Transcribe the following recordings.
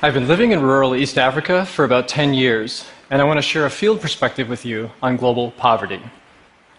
I've been living in rural East Africa for about 10 years, and I want to share a field perspective with you on global poverty.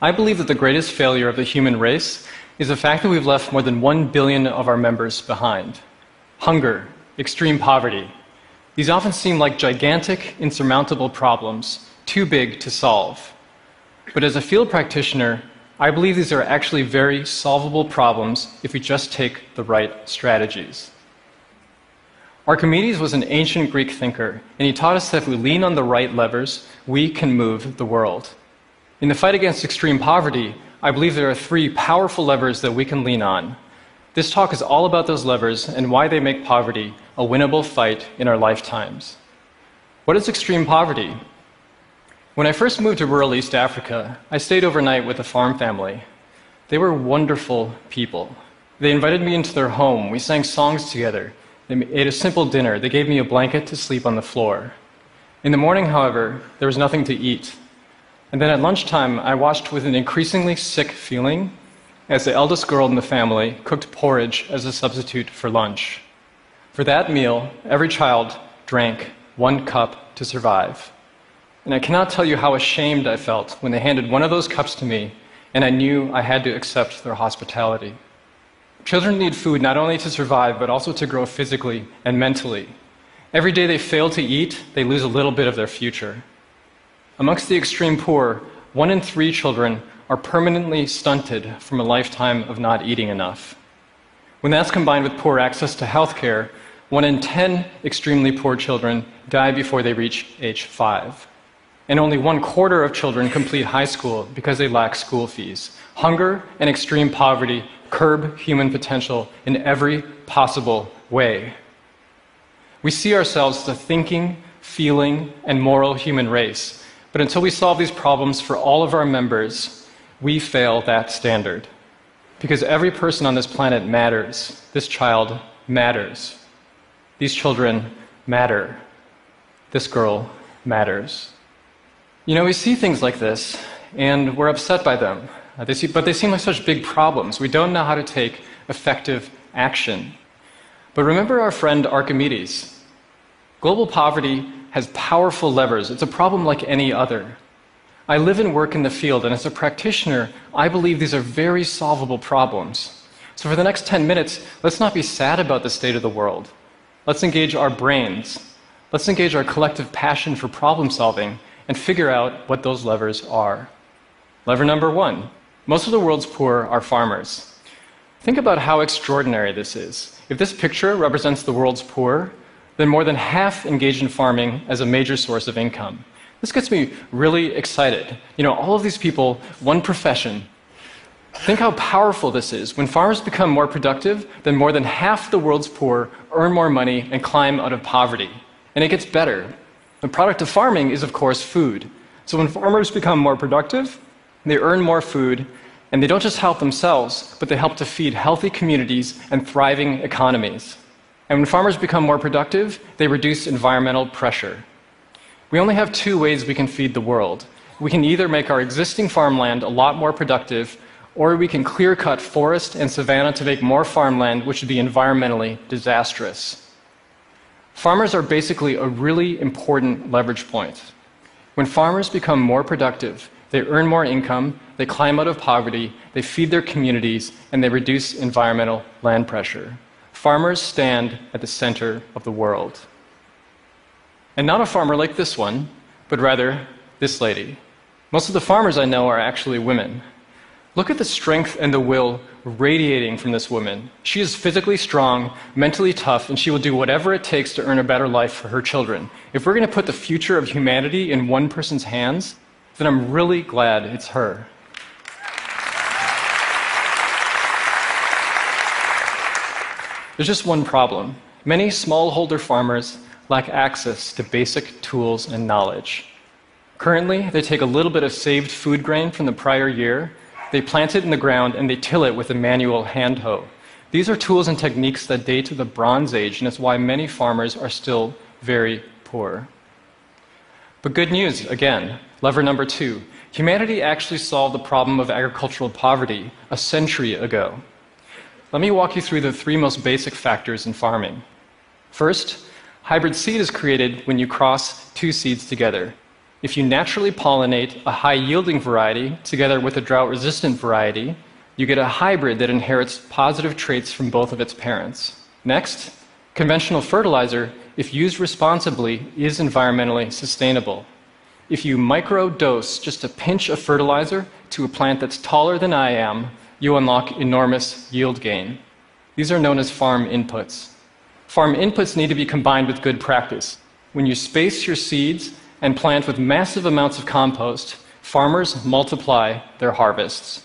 I believe that the greatest failure of the human race is the fact that we've left more than 1 billion of our members behind. Hunger, extreme poverty. These often seem like gigantic, insurmountable problems, too big to solve. But as a field practitioner, I believe these are actually very solvable problems if we just take the right strategies. Archimedes was an ancient Greek thinker, and he taught us that if we lean on the right levers, we can move the world. In the fight against extreme poverty, I believe there are three powerful levers that we can lean on. This talk is all about those levers and why they make poverty a winnable fight in our lifetimes. What is extreme poverty? When I first moved to rural East Africa, I stayed overnight with a farm family. They were wonderful people. They invited me into their home. We sang songs together. They ate a simple dinner. They gave me a blanket to sleep on the floor. In the morning, however, there was nothing to eat. And then at lunchtime, I watched with an increasingly sick feeling as the eldest girl in the family cooked porridge as a substitute for lunch. For that meal, every child drank one cup to survive. And I cannot tell you how ashamed I felt when they handed one of those cups to me and I knew I had to accept their hospitality. Children need food not only to survive, but also to grow physically and mentally. Every day they fail to eat, they lose a little bit of their future. Amongst the extreme poor, one in three children are permanently stunted from a lifetime of not eating enough. When that's combined with poor access to health care, one in 10 extremely poor children die before they reach age 5. And only one quarter of children complete high school because they lack school fees. Hunger and extreme poverty curb human potential in every possible way. We see ourselves as a thinking, feeling, and moral human race. But until we solve these problems for all of our members, we fail that standard. Because every person on this planet matters. This child matters. These children matter. This girl matters. You know, we see things like this, and we're upset by them. Uh, they see, but they seem like such big problems. We don't know how to take effective action. But remember our friend Archimedes. Global poverty has powerful levers. It's a problem like any other. I live and work in the field, and as a practitioner, I believe these are very solvable problems. So, for the next 10 minutes, let's not be sad about the state of the world. Let's engage our brains. Let's engage our collective passion for problem solving and figure out what those levers are. Lever number one most of the world's poor are farmers. Think about how extraordinary this is. If this picture represents the world's poor, then more than half engage in farming as a major source of income. This gets me really excited. You know, all of these people, one profession. Think how powerful this is. When farmers become more productive, then more than half the world's poor earn more money and climb out of poverty. And it gets better. The product of farming is, of course, food. So when farmers become more productive, they earn more food, and they don't just help themselves, but they help to feed healthy communities and thriving economies. And when farmers become more productive, they reduce environmental pressure. We only have two ways we can feed the world. We can either make our existing farmland a lot more productive, or we can clear cut forest and savanna to make more farmland, which would be environmentally disastrous. Farmers are basically a really important leverage point. When farmers become more productive, they earn more income, they climb out of poverty, they feed their communities, and they reduce environmental land pressure. Farmers stand at the center of the world. And not a farmer like this one, but rather this lady. Most of the farmers I know are actually women. Look at the strength and the will radiating from this woman. She is physically strong, mentally tough, and she will do whatever it takes to earn a better life for her children. If we're going to put the future of humanity in one person's hands, then I'm really glad it's her. There's just one problem. Many smallholder farmers lack access to basic tools and knowledge. Currently, they take a little bit of saved food grain from the prior year, they plant it in the ground, and they till it with a manual hand hoe. These are tools and techniques that date to the Bronze Age, and it's why many farmers are still very poor. But good news, again, lever number two. Humanity actually solved the problem of agricultural poverty a century ago. Let me walk you through the three most basic factors in farming. First, Hybrid seed is created when you cross two seeds together. If you naturally pollinate a high yielding variety together with a drought resistant variety, you get a hybrid that inherits positive traits from both of its parents. Next, conventional fertilizer, if used responsibly, is environmentally sustainable. If you microdose just a pinch of fertilizer to a plant that's taller than I am, you unlock enormous yield gain. These are known as farm inputs. Farm inputs need to be combined with good practice. When you space your seeds and plant with massive amounts of compost, farmers multiply their harvests.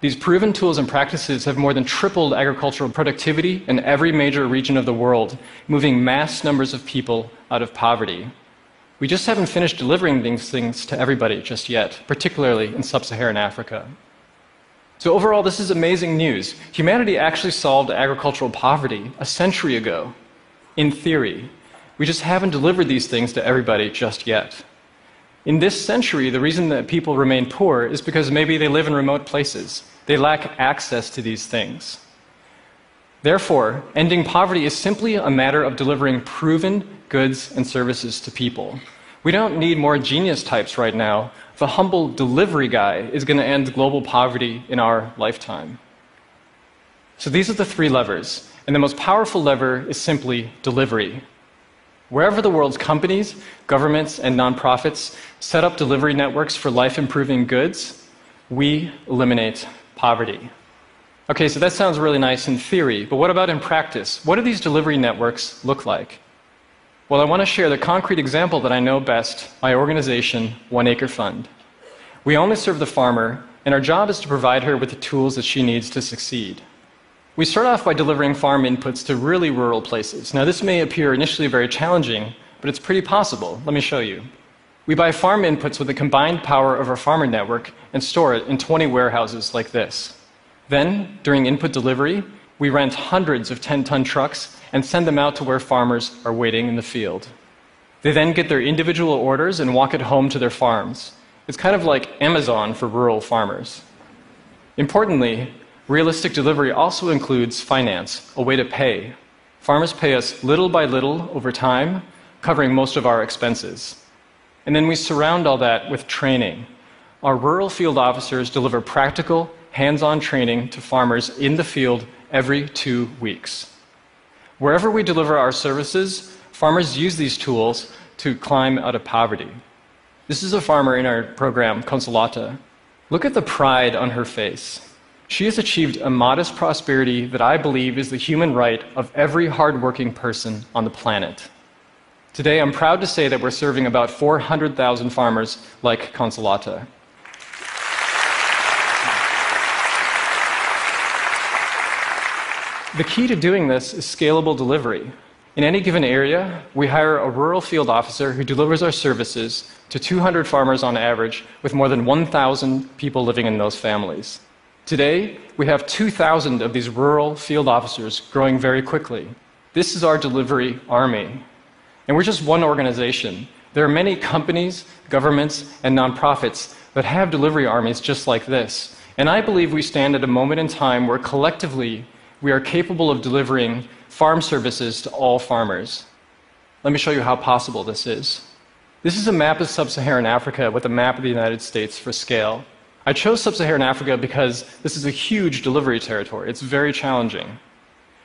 These proven tools and practices have more than tripled agricultural productivity in every major region of the world, moving mass numbers of people out of poverty. We just haven't finished delivering these things to everybody just yet, particularly in sub Saharan Africa. So, overall, this is amazing news. Humanity actually solved agricultural poverty a century ago, in theory. We just haven't delivered these things to everybody just yet. In this century, the reason that people remain poor is because maybe they live in remote places. They lack access to these things. Therefore, ending poverty is simply a matter of delivering proven goods and services to people. We don't need more genius types right now. The humble delivery guy is going to end global poverty in our lifetime. So these are the three levers. And the most powerful lever is simply delivery. Wherever the world's companies, governments, and nonprofits set up delivery networks for life improving goods, we eliminate poverty. Okay, so that sounds really nice in theory, but what about in practice? What do these delivery networks look like? Well, I want to share the concrete example that I know best my organization, One Acre Fund. We only serve the farmer, and our job is to provide her with the tools that she needs to succeed. We start off by delivering farm inputs to really rural places. Now, this may appear initially very challenging, but it's pretty possible. Let me show you. We buy farm inputs with the combined power of our farmer network and store it in 20 warehouses like this. Then, during input delivery, we rent hundreds of 10 ton trucks and send them out to where farmers are waiting in the field. They then get their individual orders and walk it home to their farms. It's kind of like Amazon for rural farmers. Importantly, Realistic delivery also includes finance, a way to pay. Farmers pay us little by little over time, covering most of our expenses. And then we surround all that with training. Our rural field officers deliver practical, hands on training to farmers in the field every two weeks. Wherever we deliver our services, farmers use these tools to climb out of poverty. This is a farmer in our program, Consolata. Look at the pride on her face. She has achieved a modest prosperity that I believe is the human right of every hardworking person on the planet. Today, I'm proud to say that we're serving about 400,000 farmers like Consolata. The key to doing this is scalable delivery. In any given area, we hire a rural field officer who delivers our services to 200 farmers on average, with more than 1,000 people living in those families. Today, we have 2,000 of these rural field officers growing very quickly. This is our delivery army. And we're just one organization. There are many companies, governments, and nonprofits that have delivery armies just like this. And I believe we stand at a moment in time where collectively we are capable of delivering farm services to all farmers. Let me show you how possible this is. This is a map of sub Saharan Africa with a map of the United States for scale. I chose sub Saharan Africa because this is a huge delivery territory. It's very challenging.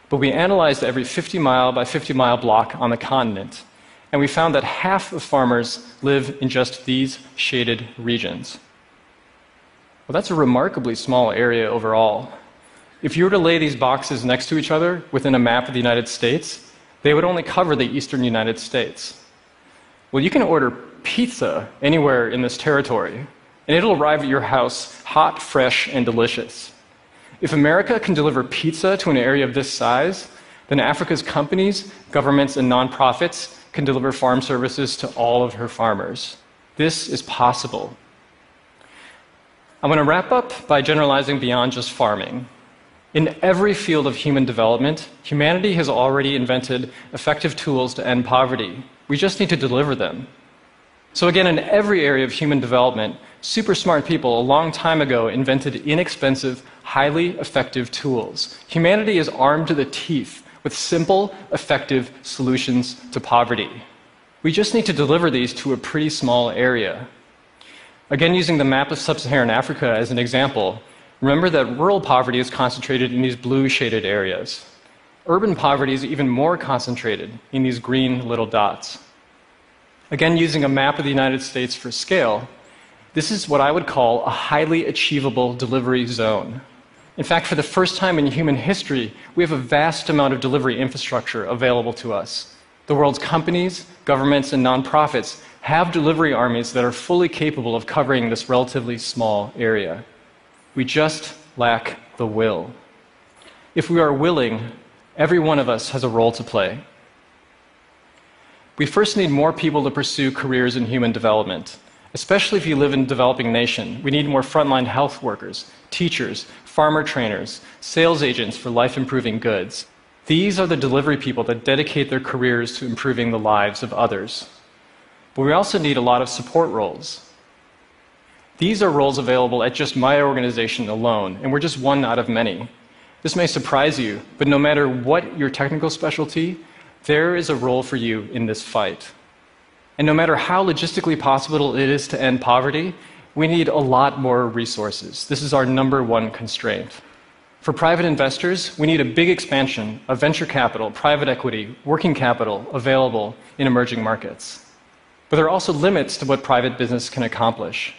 But we analyzed every 50 mile by 50 mile block on the continent, and we found that half of farmers live in just these shaded regions. Well, that's a remarkably small area overall. If you were to lay these boxes next to each other within a map of the United States, they would only cover the eastern United States. Well, you can order pizza anywhere in this territory, and it'll arrive at your house hot, fresh, and delicious. If America can deliver pizza to an area of this size, then Africa's companies, governments, and nonprofits can deliver farm services to all of her farmers. This is possible. I'm going to wrap up by generalizing beyond just farming. In every field of human development, humanity has already invented effective tools to end poverty. We just need to deliver them. So, again, in every area of human development, super smart people a long time ago invented inexpensive, highly effective tools. Humanity is armed to the teeth with simple, effective solutions to poverty. We just need to deliver these to a pretty small area. Again, using the map of sub Saharan Africa as an example, remember that rural poverty is concentrated in these blue shaded areas. Urban poverty is even more concentrated in these green little dots. Again, using a map of the United States for scale, this is what I would call a highly achievable delivery zone. In fact, for the first time in human history, we have a vast amount of delivery infrastructure available to us. The world's companies, governments, and nonprofits have delivery armies that are fully capable of covering this relatively small area. We just lack the will. If we are willing, every one of us has a role to play. We first need more people to pursue careers in human development. Especially if you live in a developing nation, we need more frontline health workers, teachers, farmer trainers, sales agents for life improving goods. These are the delivery people that dedicate their careers to improving the lives of others. But we also need a lot of support roles. These are roles available at just my organization alone, and we're just one out of many. This may surprise you, but no matter what your technical specialty, there is a role for you in this fight. And no matter how logistically possible it is to end poverty, we need a lot more resources. This is our number one constraint. For private investors, we need a big expansion of venture capital, private equity, working capital available in emerging markets. But there are also limits to what private business can accomplish.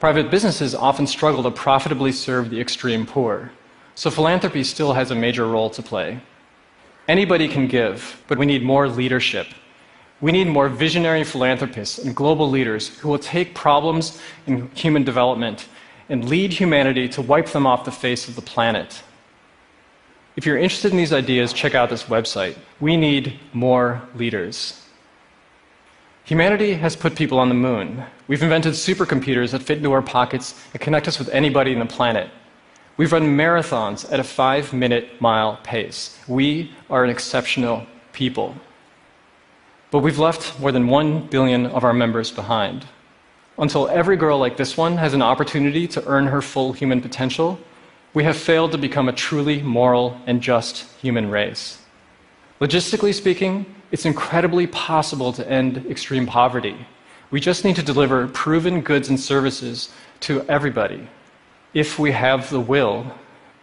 Private businesses often struggle to profitably serve the extreme poor, so philanthropy still has a major role to play. Anybody can give, but we need more leadership we need more visionary philanthropists and global leaders who will take problems in human development and lead humanity to wipe them off the face of the planet. If you're interested in these ideas, check out this website. We need more leaders. Humanity has put people on the moon. We've invented supercomputers that fit into our pockets and connect us with anybody on the planet. We've run marathons at a five minute mile pace. We are an exceptional people. But we've left more than 1 billion of our members behind. Until every girl like this one has an opportunity to earn her full human potential, we have failed to become a truly moral and just human race. Logistically speaking, it's incredibly possible to end extreme poverty. We just need to deliver proven goods and services to everybody. If we have the will,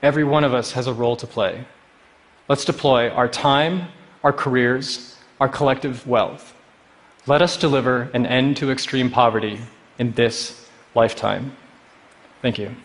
every one of us has a role to play. Let's deploy our time, our careers, our collective wealth. Let us deliver an end to extreme poverty in this lifetime. Thank you.